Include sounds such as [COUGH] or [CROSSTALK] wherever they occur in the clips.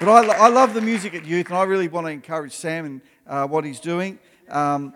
But I, I love the music at youth, and I really want to encourage Sam and uh, what he's doing. Um,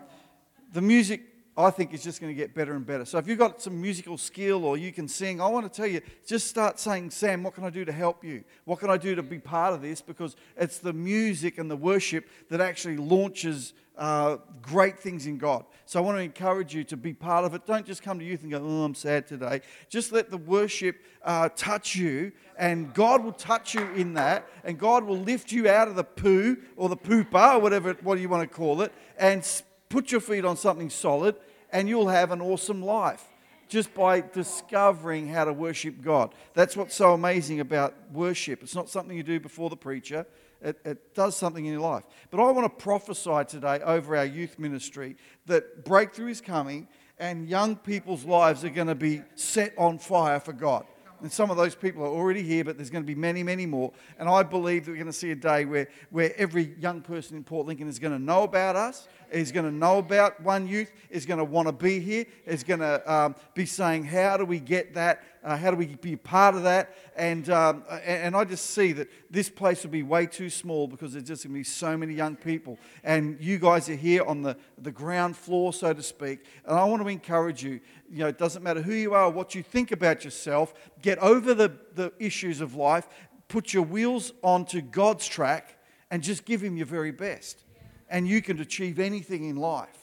the music, I think, is just going to get better and better. So if you've got some musical skill or you can sing, I want to tell you, just start saying, Sam, what can I do to help you? What can I do to be part of this? Because it's the music and the worship that actually launches uh, great things in God. So I want to encourage you to be part of it. Don't just come to youth and go, oh, I'm sad today. Just let the worship uh, touch you, and God will touch you in that, and God will lift you out of the poo or the pooper or whatever what do you want to call it, and put your feet on something solid, and you'll have an awesome life just by discovering how to worship God. That's what's so amazing about worship. It's not something you do before the preacher, it, it, does something in your life. But I want to prophesy today over our youth ministry that breakthrough is coming and young people's lives are going to be set on fire for God. And some of those people are already here, but there's going to be many, many more. And I believe that we're going to see a day where, where every young person in Port Lincoln is going to know about us, is going to know about One Youth, is going to want to be here, is going to um, be saying, How do we get that? Uh, how do we be part of that? And, um, and I just see that this place will be way too small because there's just going to be so many young people. And you guys are here on the, the ground floor, so to speak. And I want to encourage you you know, it doesn't matter who you are, what you think about yourself, get over the, the issues of life, put your wheels onto God's track, and just give Him your very best. And you can achieve anything in life.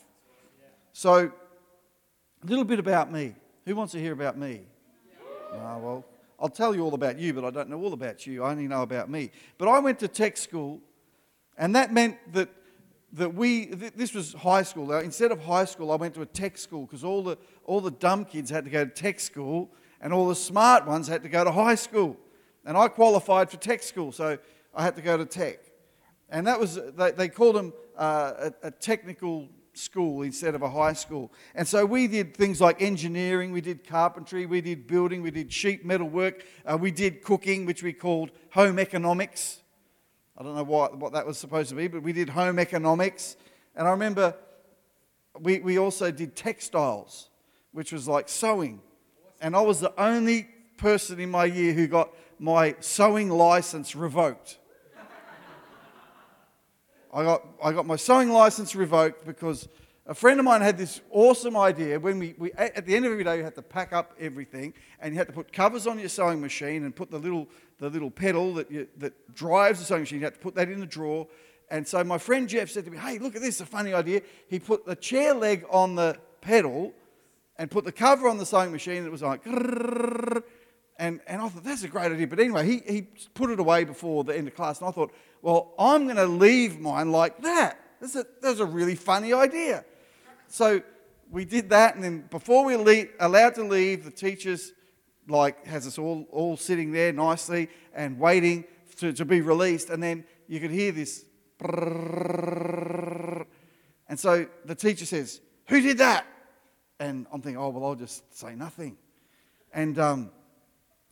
So, a little bit about me. Who wants to hear about me? Oh, well, I'll tell you all about you, but I don't know all about you. I only know about me. But I went to tech school, and that meant that that we, this was high school. Now, instead of high school, I went to a tech school because all the, all the dumb kids had to go to tech school and all the smart ones had to go to high school. And I qualified for tech school, so I had to go to tech. And that was, they, they called them uh, a, a technical school instead of a high school. And so we did things like engineering, we did carpentry, we did building, we did sheet metal work, uh, we did cooking, which we called home economics. I don't know what, what that was supposed to be, but we did home economics. And I remember we, we also did textiles, which was like sewing. And I was the only person in my year who got my sewing license revoked. I got, I got my sewing license revoked because a friend of mine had this awesome idea. When we, we, at the end of every day, you had to pack up everything, and you had to put covers on your sewing machine and put the little, the little pedal that, you, that drives the sewing machine. You had to put that in the drawer. And so my friend Jeff said to me, "Hey, look at this! A funny idea." He put the chair leg on the pedal, and put the cover on the sewing machine. It was like, and and I thought that's a great idea. But anyway, he he put it away before the end of class, and I thought, well, I'm going to leave mine like that. That's a, that's a really funny idea. So we did that, and then before we were allowed to leave, the teachers like has us all, all sitting there nicely and waiting to, to be released, and then you could hear this. And so the teacher says, Who did that? And I'm thinking, Oh, well, I'll just say nothing. And um,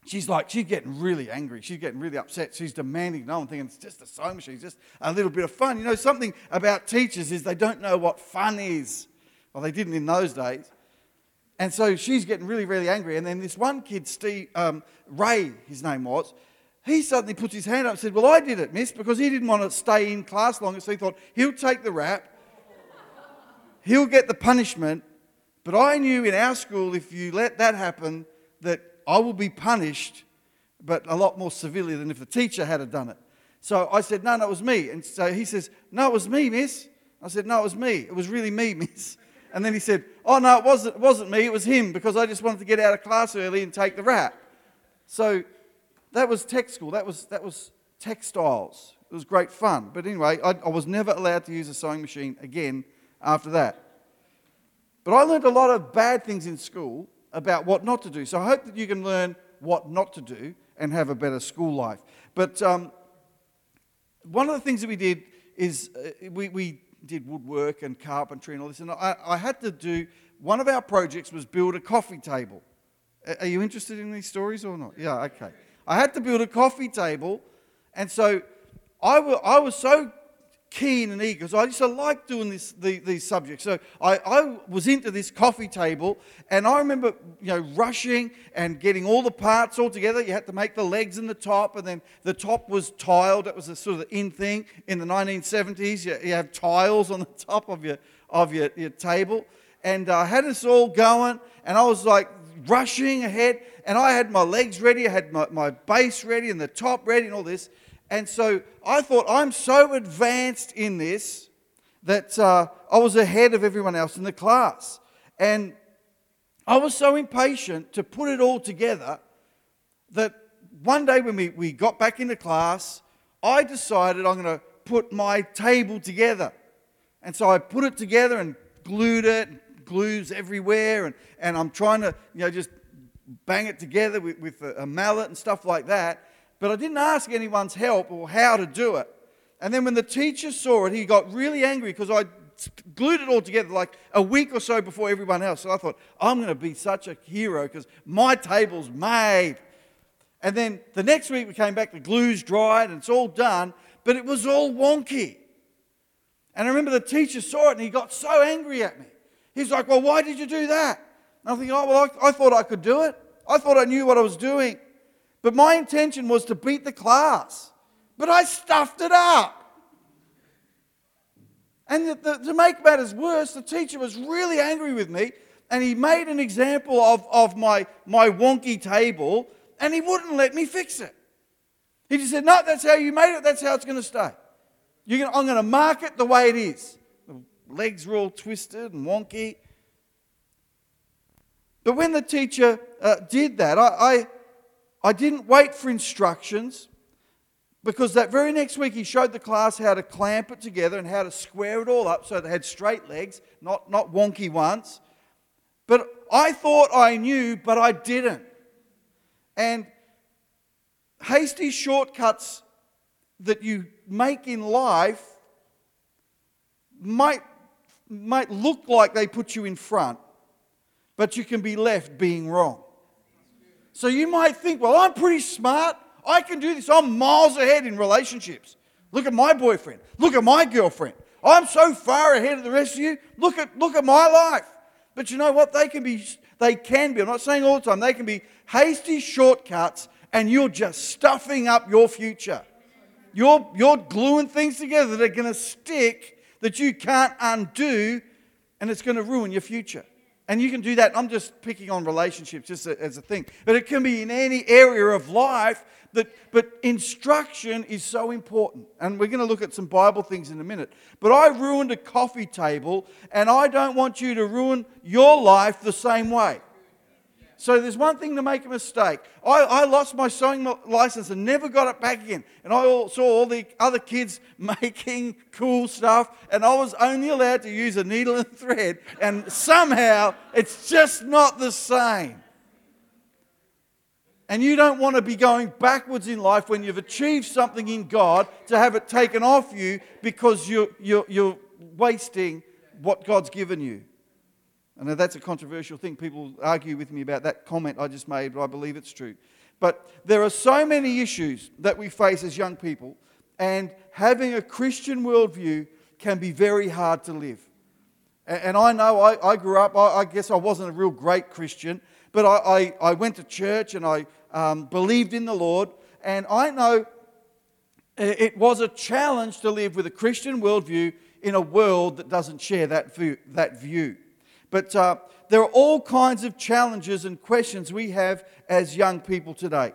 she's like, she's getting really angry. She's getting really upset. She's demanding. No, I'm thinking it's just a sewing machine, it's just a little bit of fun. You know, something about teachers is they don't know what fun is. Well, they didn't in those days. And so she's getting really, really angry. And then this one kid, Steve, um, Ray, his name was, he suddenly puts his hand up and said, Well, I did it, miss, because he didn't want to stay in class longer. So he thought, he'll take the rap, he'll get the punishment. But I knew in our school, if you let that happen, that I will be punished, but a lot more severely than if the teacher had done it. So I said, No, no, it was me. And so he says, No, it was me, miss. I said, No, it was me. It was really me, [LAUGHS] miss. And then he said, Oh, no, it wasn't, it wasn't me, it was him because I just wanted to get out of class early and take the rap. So that was tech school, that was, that was textiles. It was great fun. But anyway, I, I was never allowed to use a sewing machine again after that. But I learned a lot of bad things in school about what not to do. So I hope that you can learn what not to do and have a better school life. But um, one of the things that we did is uh, we, we did woodwork and carpentry and all this. And I, I had to do, one of our projects was build a coffee table. Are you interested in these stories or not? Yeah, okay. I had to build a coffee table. And so I, w- I was so keen and eager. So I used to like doing this, the, these subjects. So I, I was into this coffee table, and I remember, you know, rushing and getting all the parts all together. You had to make the legs and the top, and then the top was tiled. That was a sort of in thing in the 1970s. You, you have tiles on the [LAUGHS] top of your of your, your table, and I had us all going, and I was like rushing ahead, and I had my legs ready, I had my, my base ready, and the top ready, and all this. And so I thought, I'm so advanced in this that uh, I was ahead of everyone else in the class. And I was so impatient to put it all together that one day when we, we got back into class, I decided I'm going to put my table together. And so I put it together and glued it, glues everywhere, and, and I'm trying to, you know, just bang it together with, with a, a mallet and stuff like that. But I didn't ask anyone's help or how to do it. And then when the teacher saw it, he got really angry because I glued it all together like a week or so before everyone else. So I thought, I'm going to be such a hero because my table's made. And then the next week we came back, the glue's dried and it's all done, but it was all wonky. And I remember the teacher saw it and he got so angry at me. He's like, Well, why did you do that? And I'm thinking, Oh, well, I, I thought I could do it. I thought I knew what I was doing. But my intention was to beat the class. But I stuffed it up. And the, the, to make matters worse, the teacher was really angry with me and he made an example of, of my, my wonky table and he wouldn't let me fix it. He just said, No, that's how you made it, that's how it's going to stay. Gonna, I'm going to mark it the way it is. The legs were all twisted and wonky. But when the teacher uh, did that, I, I I didn't wait for instructions because that very next week he showed the class how to clamp it together and how to square it all up so they had straight legs, not, not wonky ones. But I thought I knew, but I didn't. And hasty shortcuts that you make in life might, might look like they put you in front, but you can be left being wrong. So you might think, well, I'm pretty smart. I can do this. I'm miles ahead in relationships. Look at my boyfriend. Look at my girlfriend. I'm so far ahead of the rest of you. Look at, look at my life. But you know what? They can be, they can be, I'm not saying all the time, they can be hasty shortcuts and you're just stuffing up your future. You're, you're gluing things together that are going to stick that you can't undo and it's going to ruin your future. And you can do that. I'm just picking on relationships just as a thing. But it can be in any area of life. That, but instruction is so important. And we're going to look at some Bible things in a minute. But I ruined a coffee table, and I don't want you to ruin your life the same way. So there's one thing to make a mistake. I, I lost my sewing license and never got it back again. And I saw all the other kids [LAUGHS] making cool stuff, and I was only allowed to use a needle and thread. And somehow it's just not the same. And you don't want to be going backwards in life when you've achieved something in God to have it taken off you because you're, you're, you're wasting what God's given you. I know that's a controversial thing. People argue with me about that comment I just made, but I believe it's true. But there are so many issues that we face as young people, and having a Christian worldview can be very hard to live. And I know I, I grew up, I, I, guess I wasn't a real great Christian, but I, I, I went to church and I um, believed in the Lord. And I know it was a challenge to live with a Christian worldview in a world that doesn't share that view. That view. But uh, there are all kinds of challenges and questions we have as young people today.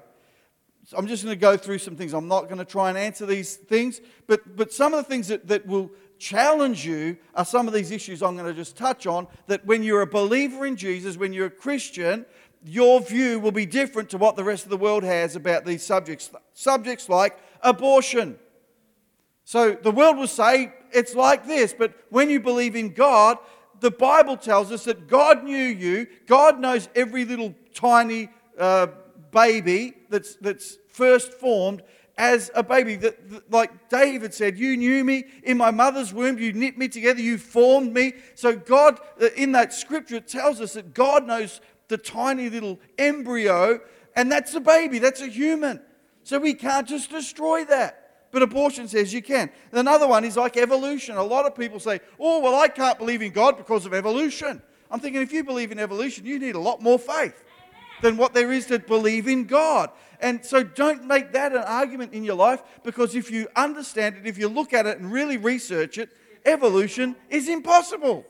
So I'm just going to go through some things. I'm not going to try and answer these things, but, but some of the things that, that will challenge you are some of these issues I'm going to just touch on. That when you're a believer in Jesus, when you're a Christian, your view will be different to what the rest of the world has about these subjects. Subjects like abortion. So the world will say it's like this, but when you believe in God, the Bible tells us that God knew you, God knows every little tiny uh, baby that's, that's first formed as a baby. That, that, like David said, You knew me in my mother's womb, you knit me together, you formed me. So, God, uh, in that scripture, it tells us that God knows the tiny little embryo, and that's a baby, that's a human. So, we can't just destroy that. But abortion says you can. Another one is like evolution. A lot of people say, oh, well, I can't believe in God because of evolution. I'm thinking if you believe in evolution, you need a lot more faith than what there is to believe in God. And so don't make that an argument in your life because if you understand it, if you look at it and really research it, evolution is impossible.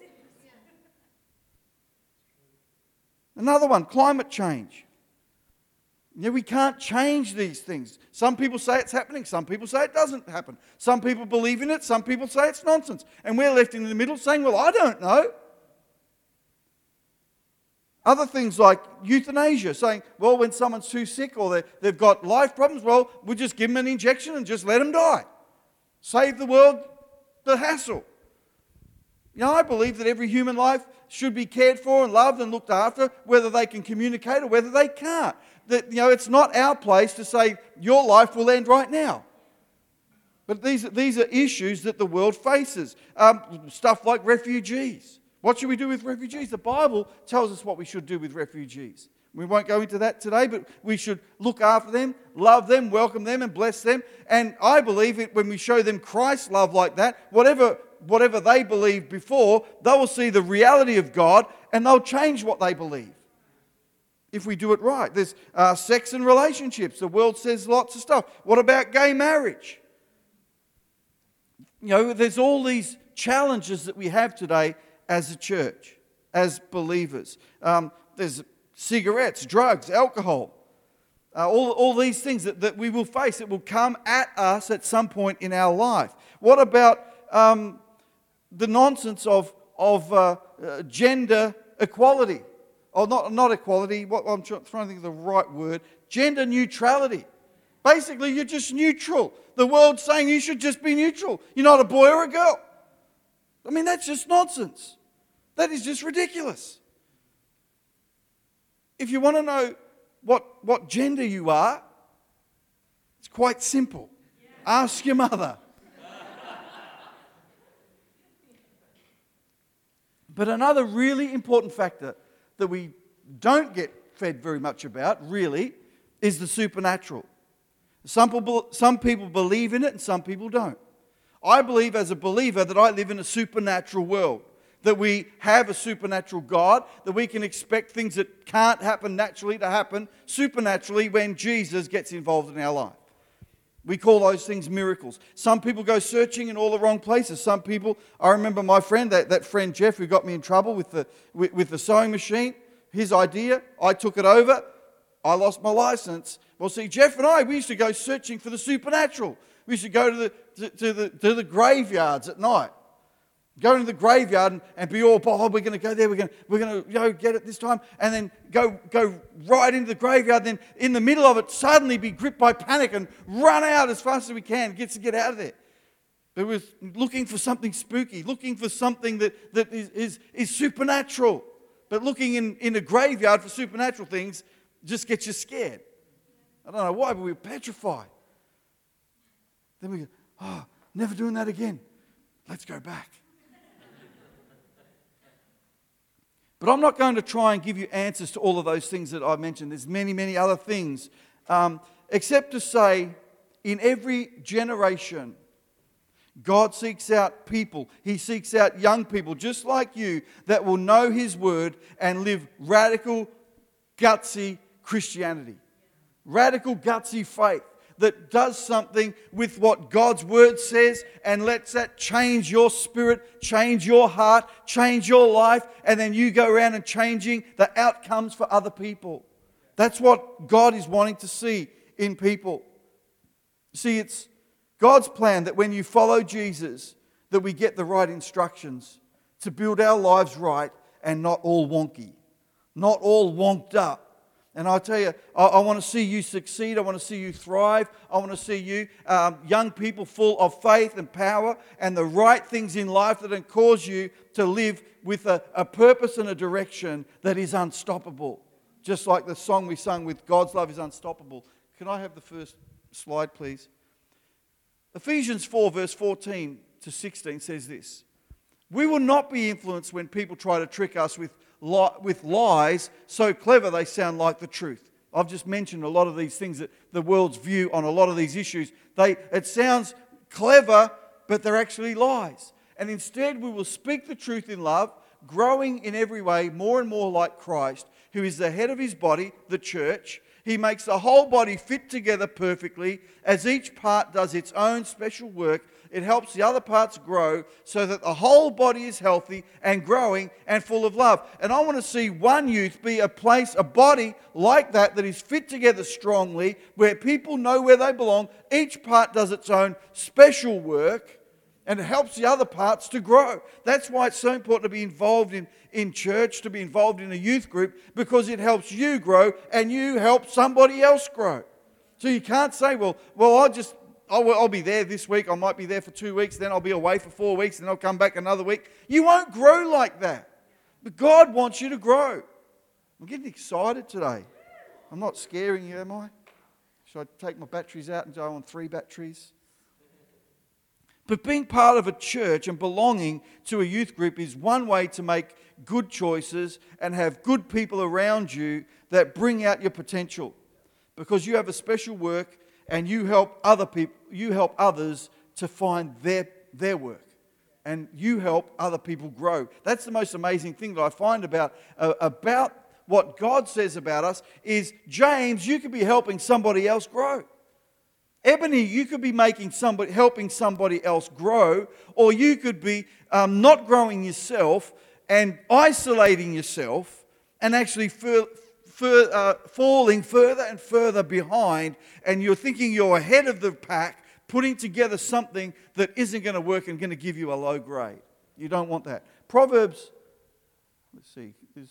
Another one climate change. Yeah, we can't change these things. Some people say it's happening, some people say it doesn't happen. Some people believe in it, some people say it's nonsense. And we're left in the middle saying, well, I don't know. Other things like euthanasia, saying, well, when someone's too sick or they've got life problems, well, we'll just give them an injection and just let them die. Save the world the hassle. You know, I believe that every human life should be cared for and loved and looked after, whether they can communicate or whether they can't that, you know, it's not our place to say your life will end right now. But these, these are issues that the world faces. Um, stuff like refugees. What should we do with refugees? The Bible tells us what we should do with refugees. We won't go into that today, but we should look after them, love them, welcome them, and bless them. And I believe it when we show them Christ's love like that, whatever, whatever they believed before, they will see the reality of God and they'll change what they believe if we do it right. There's uh, sex and relationships. The world says lots of stuff. What about gay marriage? You know, there's all these challenges that we have today as a church, as believers. Um, there's cigarettes, drugs, alcohol, uh, all, all these things that, that we will face that will come at us at some point in our life. What about um, the nonsense of, of uh, uh, gender equality? Or not, not equality, what, I'm trying to think of the right word, gender neutrality. Basically, you're just neutral. The world's saying you should just be neutral. You're not a boy or a girl. I mean, that's just nonsense. That is just ridiculous. If you want to know what, what gender you are, it's quite simple. Ask your mother. but another really important factor that we don't get fed very much about, really, is the supernatural. Some people, some people believe in it and some people don't. I believe as a believer that I live in a supernatural world, that we have a supernatural God, that we can expect things that can't happen naturally to happen supernaturally when Jesus gets involved in our life. We call those things miracles. Some people go searching in all the wrong places. Some people, I remember my friend, that, that friend Jeff, who got me in trouble with the, with, with the sewing machine, his idea, I took it over, I lost my license. Well, see, Jeff and I, we used to go searching for the supernatural. We used to go to the, to, to the, to the graveyards at night. Go into the graveyard and, and be all, oh, we're going to go there, we're going we're to you know, get it this time, and then go, go right into the graveyard. Then, in the middle of it, suddenly be gripped by panic and run out as fast as we can, get to get out of there. But we're looking for something spooky, looking for something that, that is, is, is supernatural. But looking in, in a graveyard for supernatural things just gets you scared. I don't know why, but we're petrified. Then we go, oh, never doing that again. Let's go back. But I'm not going to try and give you answers to all of those things that I mentioned. There's many, many other things. Um, except to say, in every generation, God seeks out people. He seeks out young people just like you that will know His word and live radical, gutsy Christianity. Radical, gutsy faith that does something with what God's word says and lets that change your spirit, change your heart, change your life, and then you go around and changing the outcomes for other people. That's what God is wanting to see in people. See, it's God's plan that when you follow Jesus, that we get the right instructions to build our lives right and not all wonky, not all wonked up and I tell you, I, I, want to see you succeed. I want to see you thrive. I want to see you, um, young people, full of faith and power and the right things in life that can cause you to live with a, a purpose and a direction that is unstoppable. Just like the song we sung with God's love is unstoppable. Can I have the first slide, please? Ephesians 4, verse 14 to 16 says this We will not be influenced when people try to trick us with with lies so clever they sound like the truth. I've just mentioned a lot of these things that the world's view on a lot of these issues. They, it sounds clever, but they're actually lies. And instead, we will speak the truth in love, growing in every way more and more like Christ, who is the head of his body, the church. He makes the whole body fit together perfectly as each part does its own special work it helps the other parts grow so that the whole body is healthy and growing and full of love. And I want to see one youth be a place, a body like that, that is fit together strongly, where people know where they belong. Each part does its own special work and it helps the other parts to grow. That's why it's so important to be involved in, in church, to be involved in a youth group, because it helps you grow and you help somebody else grow. So you can't say, well, well, I just oh, I'll, I'll be there this week, I might be there for two weeks, then I'll be away for four weeks, then I'll come back another week. You won't grow like that. But God wants you to grow. I'm getting excited today. I'm not scaring you, am I? Should I take my batteries out and go on three batteries? But being part of a church and belonging to a youth group is one way to make good choices and have good people around you that bring out your potential. Because you have a special work and you help other people, you help others to find their, their work. And you help other people grow. That's the most amazing thing that I find about, uh, about what God says about us is James, you could be helping somebody else grow. Ebony, you could be making somebody, helping somebody else grow, or you could be um, not growing yourself and isolating yourself and actually fur, uh, falling further and further behind, and you're thinking you're ahead of the pack, putting together something that isn't going to work and going to give you a low grade. You don't want that. Proverbs, let's see, is,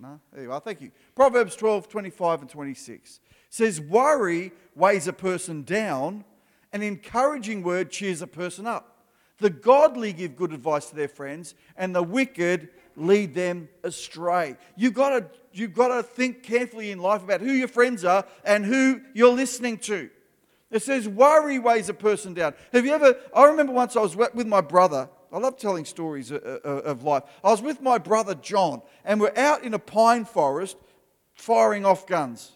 no? There you are, thank you. Proverbs 12, 25 and 26 says, Worry weighs a person down, an encouraging word cheers a person up. The godly give good advice to their friends, and the wicked lead them astray. You've got to, you've got to think carefully in life about who your friends are and who you're listening to. It says, worry weighs a person down. Have you ever, I remember once I was with my brother. I love telling stories uh, uh, uh, of life. I was with my brother John, and we're out in a pine forest firing off guns.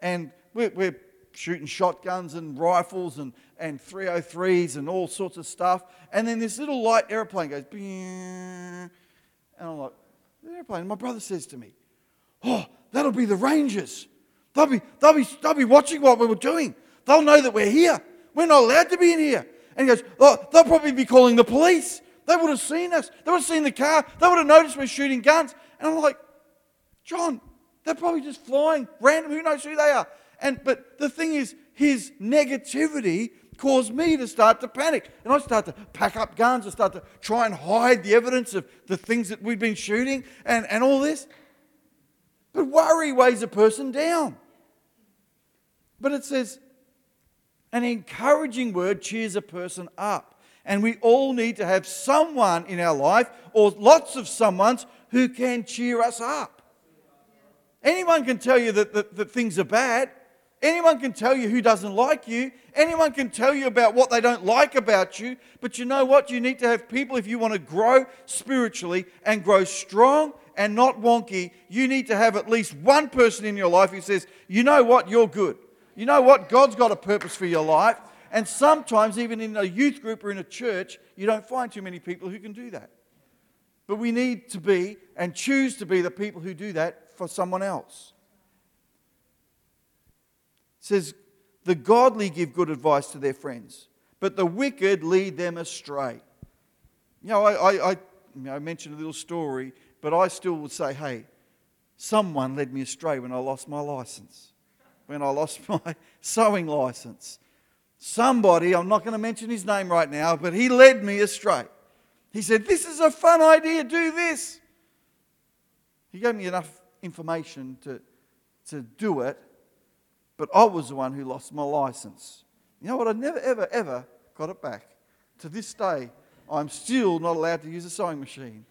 And we're, we're shooting shotguns and rifles and, and 303s and all sorts of stuff. And then this little light airplane goes, and I'm like, the airplane. And my brother says to me, Oh, that'll be the Rangers. They'll be, they'll, be, they'll be watching what we were doing. They'll know that we're here. We're not allowed to be in here. And he goes, Oh, they'll probably be calling the police. They would have seen us. They would have seen the car. They would have noticed we're shooting guns. And I'm like, John, they're probably just flying random. Who knows who they are? And but the thing is, his negativity caused me to start to panic. And I start to pack up guns, I start to try and hide the evidence of the things that we've been shooting and, and all this. But worry weighs a person down. But it says, an encouraging word cheers a person up. And we all need to have someone in our life, or lots of someones, who can cheer us up. Anyone can tell you that, that, that things are bad, Anyone can tell you who doesn't like you. Anyone can tell you about what they don't like about you. But you know what? You need to have people, if you want to grow spiritually and grow strong and not wonky, you need to have at least one person in your life who says, you know what? You're good. You know what? God's got a purpose for your life. And sometimes, even in a youth group or in a church, you don't find too many people who can do that. But we need to be and choose to be the people who do that for someone else says, The godly give good advice to their friends, but the wicked lead them astray. You know, I, I, I, you know, I mentioned a little story, but I still would say, hey, someone led me astray when I lost my license, when I lost [LAUGHS] my sewing license. Somebody, I'm not going to mention his name right now, but he led me astray. He said, This is a fun idea, do this. He gave me enough information to, to do it, but I was the one who lost my license. You know what? I never, ever, ever got it back. To this day, I'm still not allowed to use a sewing machine.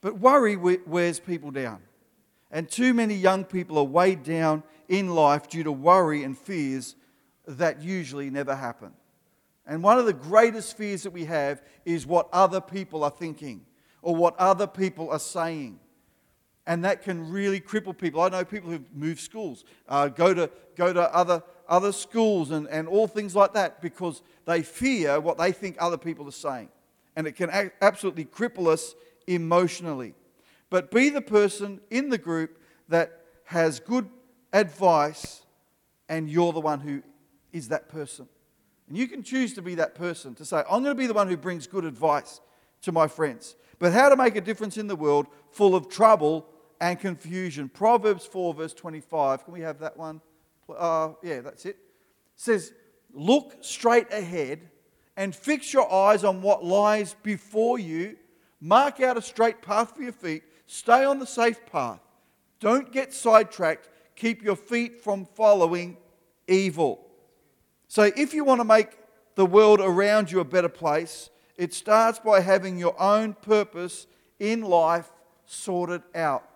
But worry wears people down. And too many young people are weighed down in life due to worry and fears that usually never happen. And one of the greatest fears that we have is what other people are thinking or what other people are saying. And that can really cripple people. I know people who've moved schools, uh, go to, go to other, other schools and, and all things like that because they fear what they think other people are saying. And it can a- absolutely cripple us emotionally. But be the person in the group that has good advice and you're the one who is that person. And you can choose to be that person to say, I'm going to be the one who brings good advice to my friends. But how to make a difference in the world full of trouble and confusion. Proverbs 4, verse 25. Can we have that one? Uh, yeah, that's it. it. Says, Look straight ahead and fix your eyes on what lies before you. Mark out a straight path for your feet. Stay on the safe path. Don't get sidetracked. Keep your feet from following evil. So, if you want to make the world around you a better place, it starts by having your own purpose in life sorted out.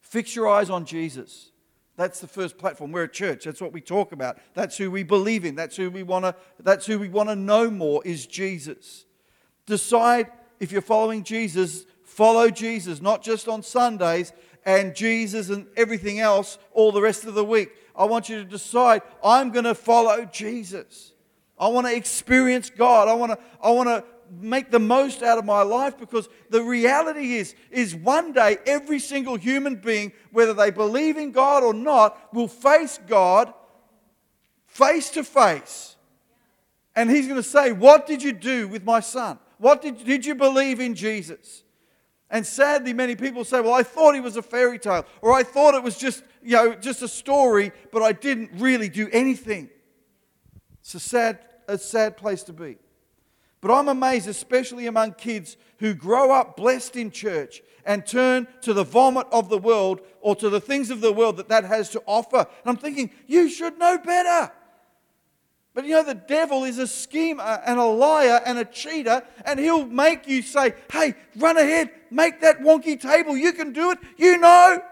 Fix your eyes on Jesus. That's the first platform. We're a church. That's what we talk about. That's who we believe in. That's who we want to that's who we want to know more is Jesus. Decide if you're following Jesus, follow Jesus, not just on Sundays and Jesus and everything else all the rest of the week. I want you to decide I'm going to follow Jesus. I want to experience God. I want to, I want to make the most out of my life because the reality is is one day every single human being whether they believe in God or not will face God face to face and he's going to say what did you do with my son what did, did you believe in Jesus and sadly many people say well I thought he was a fairy tale or I thought it was just you know just a story but I didn't really do anything it's a sad a sad place to be but I'm amazed, especially among kids who grow up blessed in church and turn to the vomit of the world or to the things of the world that that has to offer. And I'm thinking, you should know better. But you know, the devil is a schemer and a liar and a cheater, and he'll make you say, hey, run ahead, make that wonky table. You can do it. You know.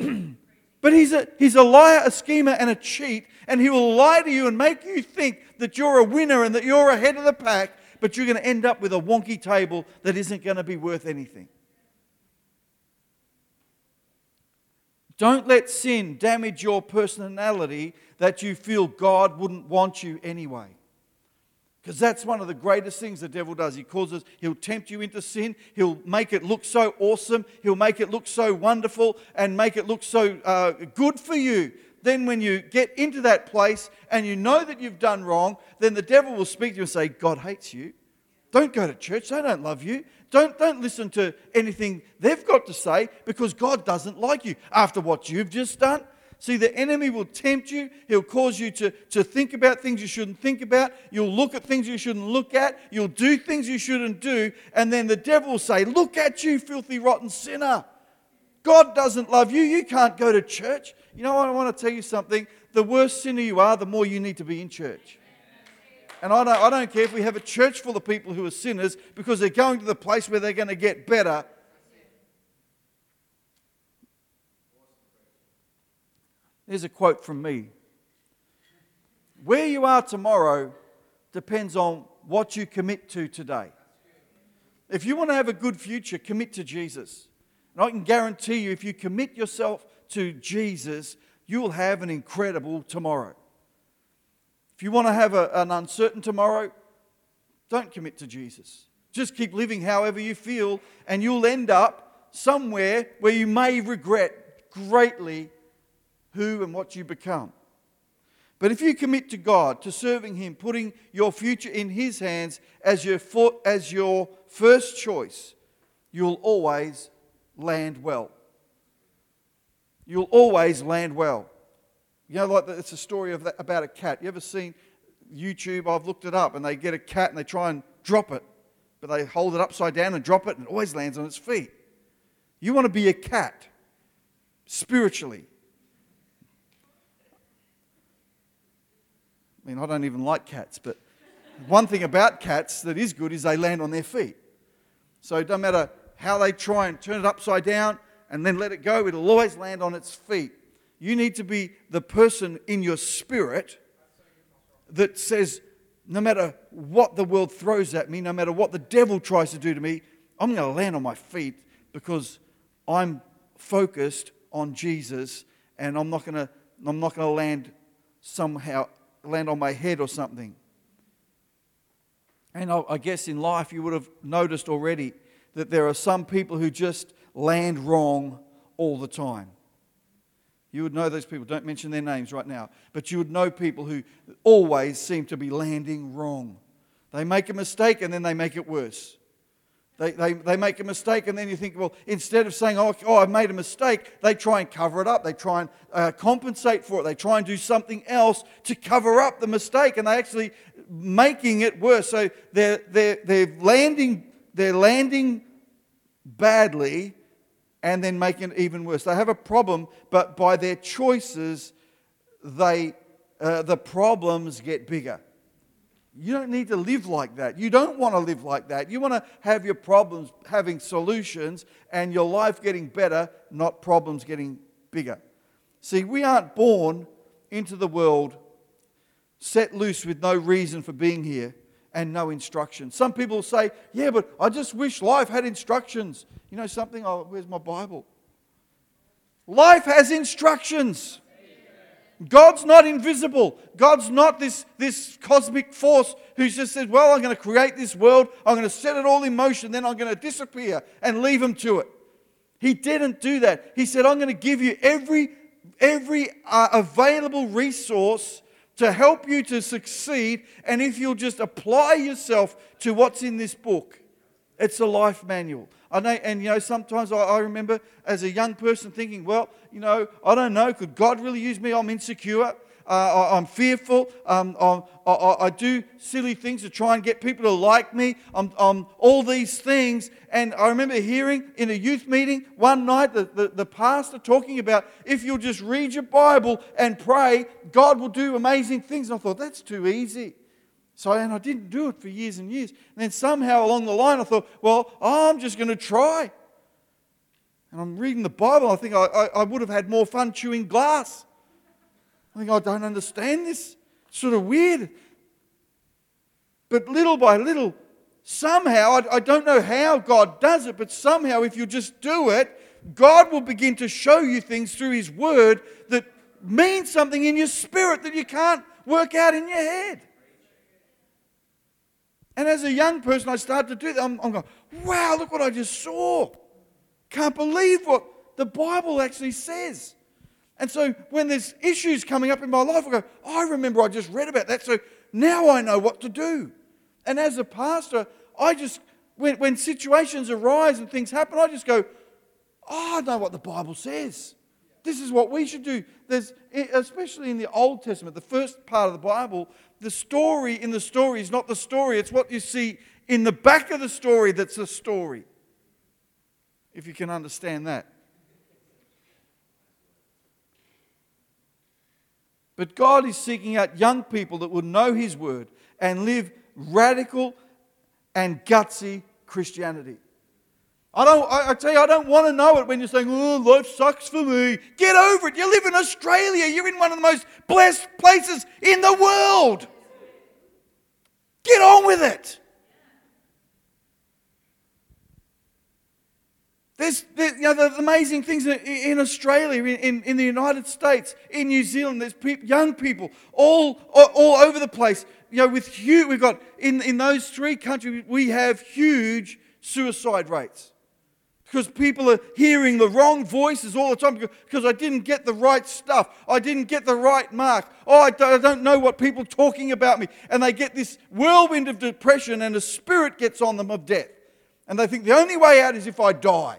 [CLEARS THROAT] but he's a, he's a liar, a schemer, and a cheat, and he will lie to you and make you think that you're a winner and that you're ahead of the pack, but you're going to end up with a wonky table that isn't going to be worth anything. Don't let sin damage your personality that you feel God wouldn't want you anyway. Because that's one of the greatest things the devil does. He causes, he'll tempt you into sin. He'll make it look so awesome. He'll make it look so wonderful and make it look so uh, good for you then when you get into that place and you know that you've done wrong, then the devil will speak to you and say, God hates you. Don't go to church. They don't love you. Don't, don't listen to anything they've got to say because God doesn't like you after what you've just done. See, the enemy will tempt you. He'll cause you to, to think about things you shouldn't think about. You'll look at things you shouldn't look at. You'll do things you shouldn't do. And then the devil will say, Look at you, filthy, rotten sinner. God doesn't love you. You can't go to church. You know what? I want to tell you something. The worse sinner you are, the more you need to be in church. And I don't, I don't care if we have a church full of people who are sinners because they're going to the place where they're going to get better. Here's a quote from me Where you are tomorrow depends on what you commit to today. If you want to have a good future, commit to Jesus. And I can guarantee you, if you commit yourself to Jesus, you'll have an incredible tomorrow. If you want to have a, an uncertain tomorrow, don't commit to Jesus. Just keep living however you feel, and you'll end up somewhere where you may regret greatly who and what you become. But if you commit to God, to serving Him, putting your future in His hands as your, as your first choice, you'll always land well. You'll always land well. You know, like it's a story of that, about a cat. You ever seen YouTube? I've looked it up, and they get a cat and they try and drop it, but they hold it upside down and drop it, and it always lands on its feet. You want to be a cat spiritually. I mean, I don't even like cats, but one thing about cats that is good is they land on their feet. So it doesn't matter how they try and turn it upside down and then let it go, it'll always land on its feet. You need to be the person in your spirit that says, no matter what the world throws at me, no matter what the devil tries to do to me, I'm going to land on my feet because I'm focused on Jesus and I'm not going to I'm not going to land somehow land on my head or something. And I, I guess in life you would have noticed already that there are some people who just land wrong all the time. You would know those people. Don't mention their names right now. But you would know people who always seem to be landing wrong. They make a mistake and then they make it worse. They, they, they make a mistake and then you think, well, instead of saying, oh, oh I've made a mistake, they try and cover it up. They try and uh, compensate for it. They try and do something else to cover up the mistake and they actually making it worse. So they're, they're, they're, landing, they're landing badly and then making it even worse. They have a problem, but by their choices, they, uh, the problems get bigger. You don't need to live like that. You don't want to live like that. You want to have your problems having solutions and your life getting better, not problems getting bigger. See, we aren't born into the world set loose with no reason for being here and no instructions. Some people say, Yeah, but I just wish life had instructions. You know something? Oh, where's my Bible? Life has instructions. God's not invisible. God's not this, this cosmic force who just says, Well, I'm going to create this world, I'm going to set it all in motion, then I'm going to disappear and leave him to it. He didn't do that. He said, I'm going to give you every, every uh, available resource to help you to succeed. And if you'll just apply yourself to what's in this book, it's a life manual. I know, and you know, sometimes I, I, remember as a young person thinking, well, you know, I don't know, could God really use me? I'm insecure. Uh, I, am fearful. Um, I, I, I, do silly things to try and get people to like me. I'm, I'm, all these things. And I remember hearing in a youth meeting one night the, the, the pastor talking about if you'll just read your Bible and pray, God will do amazing things. And I thought, that's too easy. So, and I didn't do it for years and years. And then somehow along the line, I thought, well, I'm just going to try. And I'm reading the Bible. I think I, I, I would have had more fun chewing glass. I think, I don't understand this. It's sort of weird. But little by little, somehow, I, I don't know how God does it, but somehow, if you just do it, God will begin to show you things through His Word that mean something in your spirit that you can't work out in your head. And as a young person, I started to do that. I'm, I'm going, wow, look what I just saw. Can't believe what the Bible actually says. And so when there's issues coming up in my life, I go, I remember I just read about that. So now I know what to do. And as a pastor, I just, when, when situations arise and things happen, I just go, oh, I know what the Bible says. This is what we should do. There's, especially in the Old Testament, the first part of the Bible, the story in the story is not the story, it's what you see in the back of the story that's the story. If you can understand that. But God is seeking out young people that will know His word and live radical and gutsy Christianity. I don't I, I, tell you, I don't want to know it when you're saying, oh, life sucks for me. Get over it. You live in Australia. You're in one of the most blessed places in the world. Get on with it. There's, there, you know, amazing things in Australia, in, in, in, the United States, in New Zealand. There's pe- young people all, all over the place. You know, with huge, we've got in, in those three countries, we have huge suicide rates because people are hearing the wrong voices all the time because I didn't get the right stuff. I didn't get the right mark. Oh, I don't know what people are talking about me. And they get this whirlwind of depression and a spirit gets on them of death. And they think the only way out is if I die.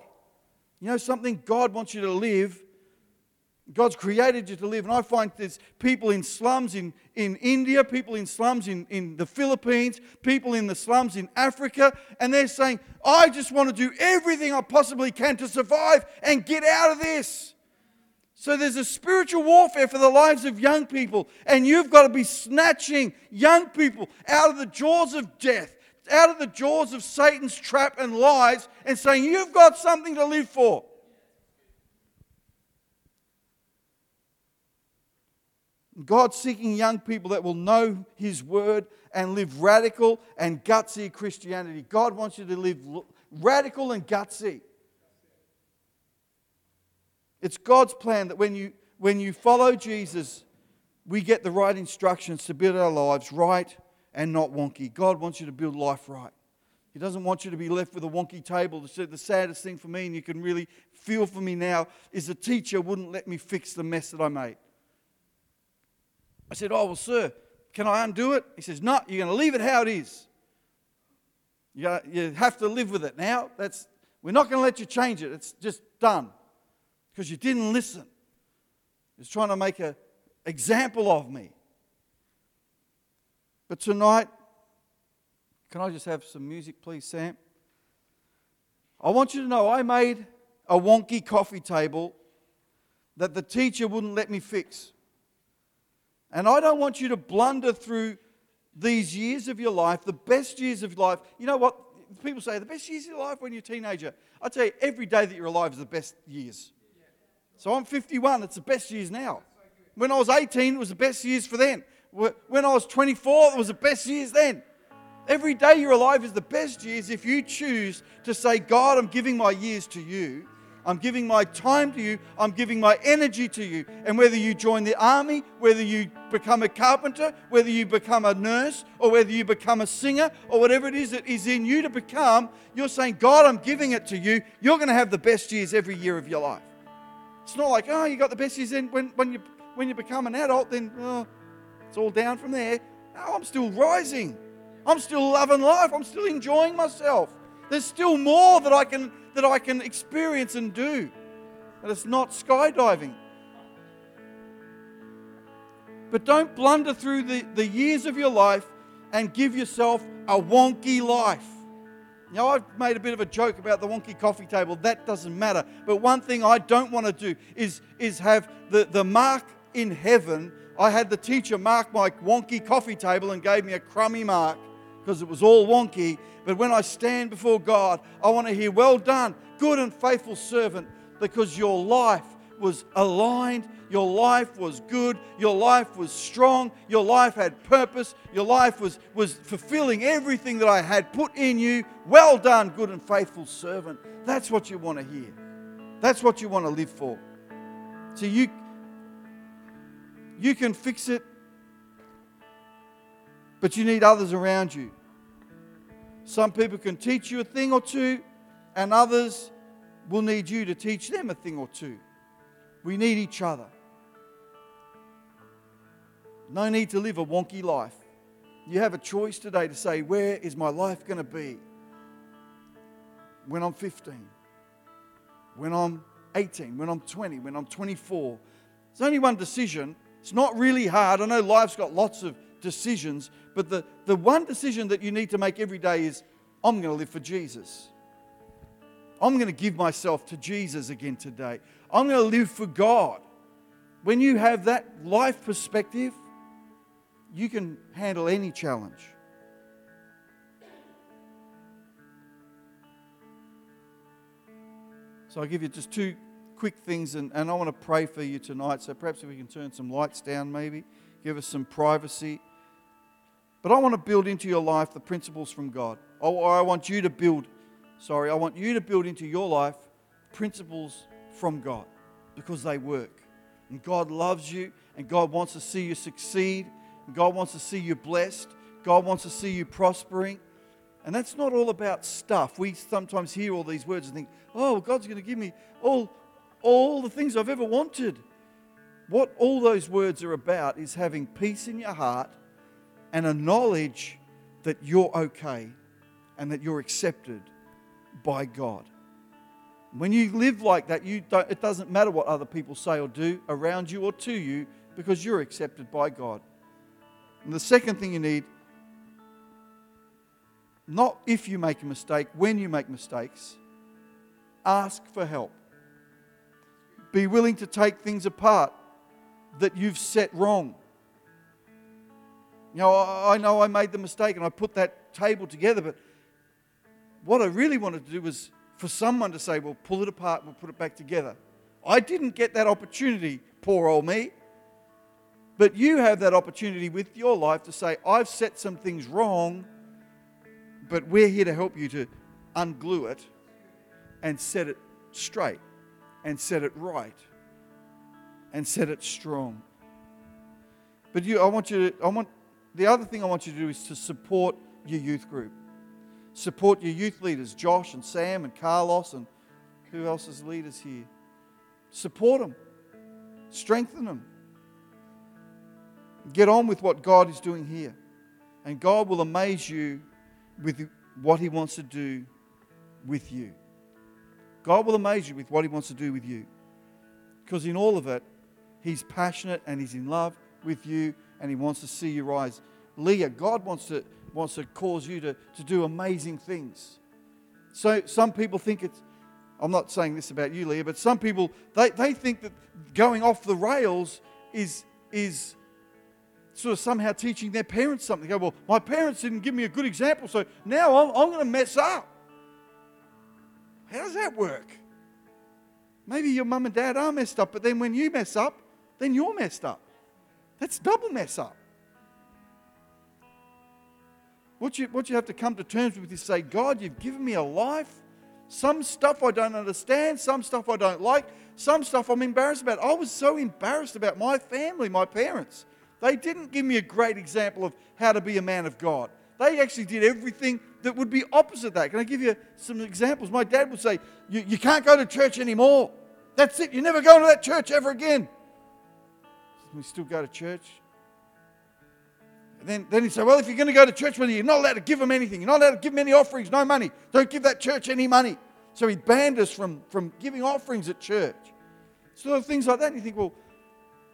You know something? God wants you to live. God's created you to live. And I find there's people in slums in, in India, people in slums in, in the Philippines, people in the slums in Africa, and they're saying, I just want to do everything I possibly can to survive and get out of this. So there's a spiritual warfare for the lives of young people, and you've got to be snatching young people out of the jaws of death out of the jaws of Satan's trap and lies and saying, You've got something to live for. God's seeking young people that will know His word and live radical and gutsy Christianity. God wants you to live radical and gutsy. It's God's plan that when you, when you follow Jesus, we get the right instructions to build our lives right and not wonky. God wants you to build life right. He doesn't want you to be left with a wonky table. The saddest thing for me, and you can really feel for me now, is the teacher wouldn't let me fix the mess that I made. I said, Oh, well, sir, can I undo it? He says, No, you're going to leave it how it is. You, you have to live with it now. That's, we're not going to let you change it. It's just done because you didn't listen. He's trying to make an example of me. But tonight, can I just have some music, please, Sam? I want you to know I made a wonky coffee table that the teacher wouldn't let me fix. And I don't want you to blunder through these years of your life, the best years of life. You know what? People say the best years of your life when you're a teenager. I tell you, every day that you're alive is the best years. So I'm 51, it's the best years now. When I was 18, it was the best years for then. When I was 24, it was the best years then. Every day you're alive is the best years if you choose to say, God, I'm giving my years to you. I'm giving my time to you. I'm giving my energy to you. And whether you join the army, whether you become a carpenter, whether you become a nurse, or whether you become a singer, or whatever it is that is in you to become, you're saying, God, I'm giving it to you. You're going to have the best years every year of your life. It's not like, oh, you got the best years in when, when, you, when you become an adult, then oh, it's all down from there. No, I'm still rising. I'm still loving life. I'm still enjoying myself. There's still more that I can that I can experience and do. And it's not skydiving. But don't blunder through the, the years of your life and give yourself a wonky life. Now, I've made a bit of a joke about the wonky coffee table. That doesn't matter. But one thing I don't want to do is, is have the, the mark in heaven. I had the teacher mark my wonky coffee table and gave me a crummy mark because it was all wonky. But when I stand before God, I want to hear, Well done, good and faithful servant, because your life was aligned, your life was good, your life was strong, your life had purpose, your life was, was fulfilling everything that I had put in you. Well done, good and faithful servant. That's what you want to hear. That's what you want to live for. So you, you can fix it but you need others around you. Some people can teach you a thing or two, and others will need you to teach them a thing or two. We need each other. No need to live a wonky life. You have a choice today to say, Where is my life going to be? When I'm 15, when I'm 18, when I'm 20, when I'm 24. There's only one decision. It's not really hard. I know life's got lots of decisions, but the, the one decision that you need to make every day is I'm going to live for Jesus. I'm going to give myself to Jesus again today. I'm going to live for God. When you have that life perspective, you can handle any challenge. So I'll give you just two quick things, and, and I want to pray for you tonight. So perhaps if we can turn some lights down, maybe, give us some privacy. But I want to build into your life the principles from God. Or I want you to build, sorry, I want you to build into your life principles from God because they work. And God loves you, and God wants to see you succeed. God wants to see you blessed. God wants to see you prospering. And that's not all about stuff. We sometimes hear all these words and think, oh, God's going to give me all, all the things I've ever wanted. What all those words are about is having peace in your heart and a knowledge that you're okay and that you're accepted by God. When you live like that, you don't, it doesn't matter what other people say or do around you or to you because you're accepted by God. And the second thing you need, not if you make a mistake, when you make mistakes, ask for help. Be willing to take things apart that you've set wrong you know, I know I made the mistake and I put that table together, but what I really wanted to do was for someone to say, well, pull it apart and we'll put it back together. I didn't get that opportunity, poor old me. But you have that opportunity with your life to say, I've set some things wrong, but we're here to help you to unglue it and set it straight and set it right and set it strong. But you, I want you to, I want, the other thing I want you to do is to support your youth group. Support your youth leaders, Josh and Sam and Carlos and who else is leaders here. Support them, strengthen them. Get on with what God is doing here. And God will amaze you with what He wants to do with you. God will amaze you with what He wants to do with you. Because in all of it, He's passionate and He's in love with you and He wants to see you rise. Leah, God wants to, wants to cause you to, to do amazing things. So some people think it's, I'm not saying this about you, Leah, but some people, they, they think that going off the rails is, is sort of somehow teaching their parents something. They go, well, my parents didn't give me a good example, so now I'm, I'm going to mess up. How does that work? Maybe your mum and dad are messed up, but then when you mess up, then you're messed up. That's double mess up. What you, what you have to come to terms with is say, God, you've given me a life. Some stuff I don't understand, some stuff I don't like, some stuff I'm embarrassed about. I was so embarrassed about my family, my parents. They didn't give me a great example of how to be a man of God. They actually did everything that would be opposite that. Can I give you some examples? My dad would say, You, you can't go to church anymore. That's it. You're never going to that church ever again. We still go to church. And then, then he'd say, Well, if you're going to go to church with you, you're not allowed to give them anything. You're not allowed to give them any offerings, no money. Don't give that church any money. So he banned us from, from giving offerings at church. So things like that. And you think, Well,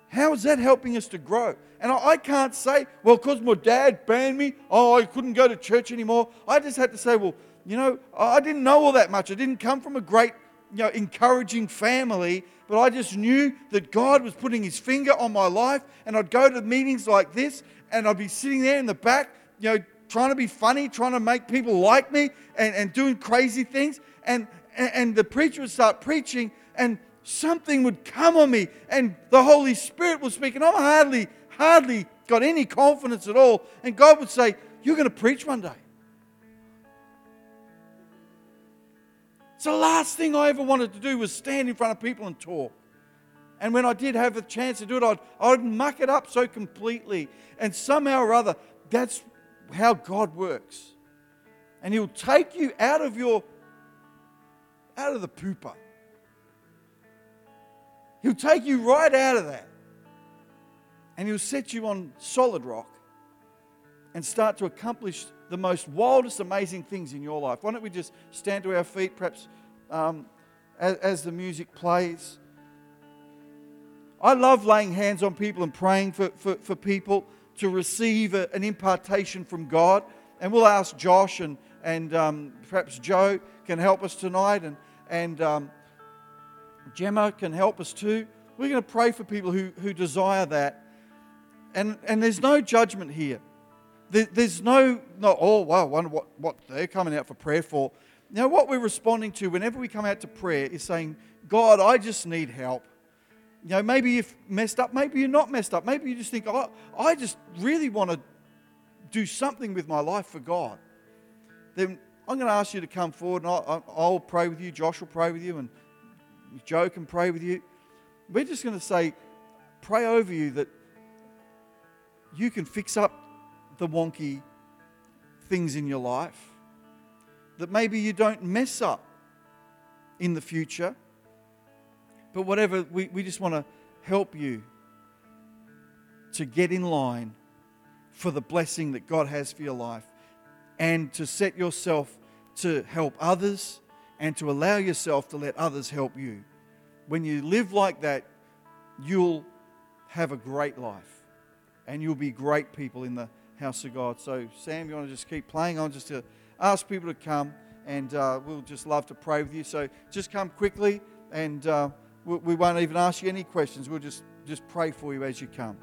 how is that helping us to grow? And I, can't say, well, because my dad banned me, oh, I couldn't go to church anymore. I just had to say, well, you know, I didn't know all that much. I didn't come from a great, you know, encouraging family, but I just knew that God was putting his finger on my life. And I'd go to meetings like this, and I'd be sitting there in the back, you know, trying to be funny, trying to make people like me, and, and doing crazy things. And, and the preacher would start preaching, and something would come on me and the Holy Spirit would speak, and I'm hardly, hardly got any confidence at all. And God would say, You're going to preach one day. So the last thing I ever wanted to do was stand in front of people and talk. And when I did have the chance to do it, I'd, I'd muck it up so completely. And somehow or other, that's how God works. And He'll take you out of your, out of the pooper He'll take you right out of that. And he'll set you on solid rock and start to accomplish the most wildest, amazing things in your life. Why don't we just stand to our feet, perhaps um, as, as the music plays? I love laying hands on people and praying for, for, for people to receive a, an impartation from God. And we'll ask Josh and, and um, perhaps Joe can help us tonight. And, and um, Gemma can help us too. We're going to pray for people who, who desire that. And, and there's no judgment here. There, there's no, no, oh, wow, I wonder what, what they're coming out for prayer for. Now, what we're responding to whenever we come out to prayer is saying, God, I just need help. You know, maybe you've messed up, maybe you're not messed up. Maybe you just think, oh, I just really want to do something with my life for God. Then I'm going to ask you to come forward and I'll, I'll pray with you. Josh will pray with you and Joe can pray with you. We're just going to say, pray over you that you can fix up the wonky things in your life, that maybe you don't mess up in the future. But whatever, we, we just want to help you to get in line for the blessing that God has for your life and to set yourself to help others and to allow yourself to let others help you. When you live like that, you'll have a great life and you'll be great people in the house of God. So, Sam, you want to just keep playing on just to ask people to come and uh, we'll just love to pray with you. So, just come quickly and uh, we, we won't even ask you any questions. We'll just, just pray for you as you come.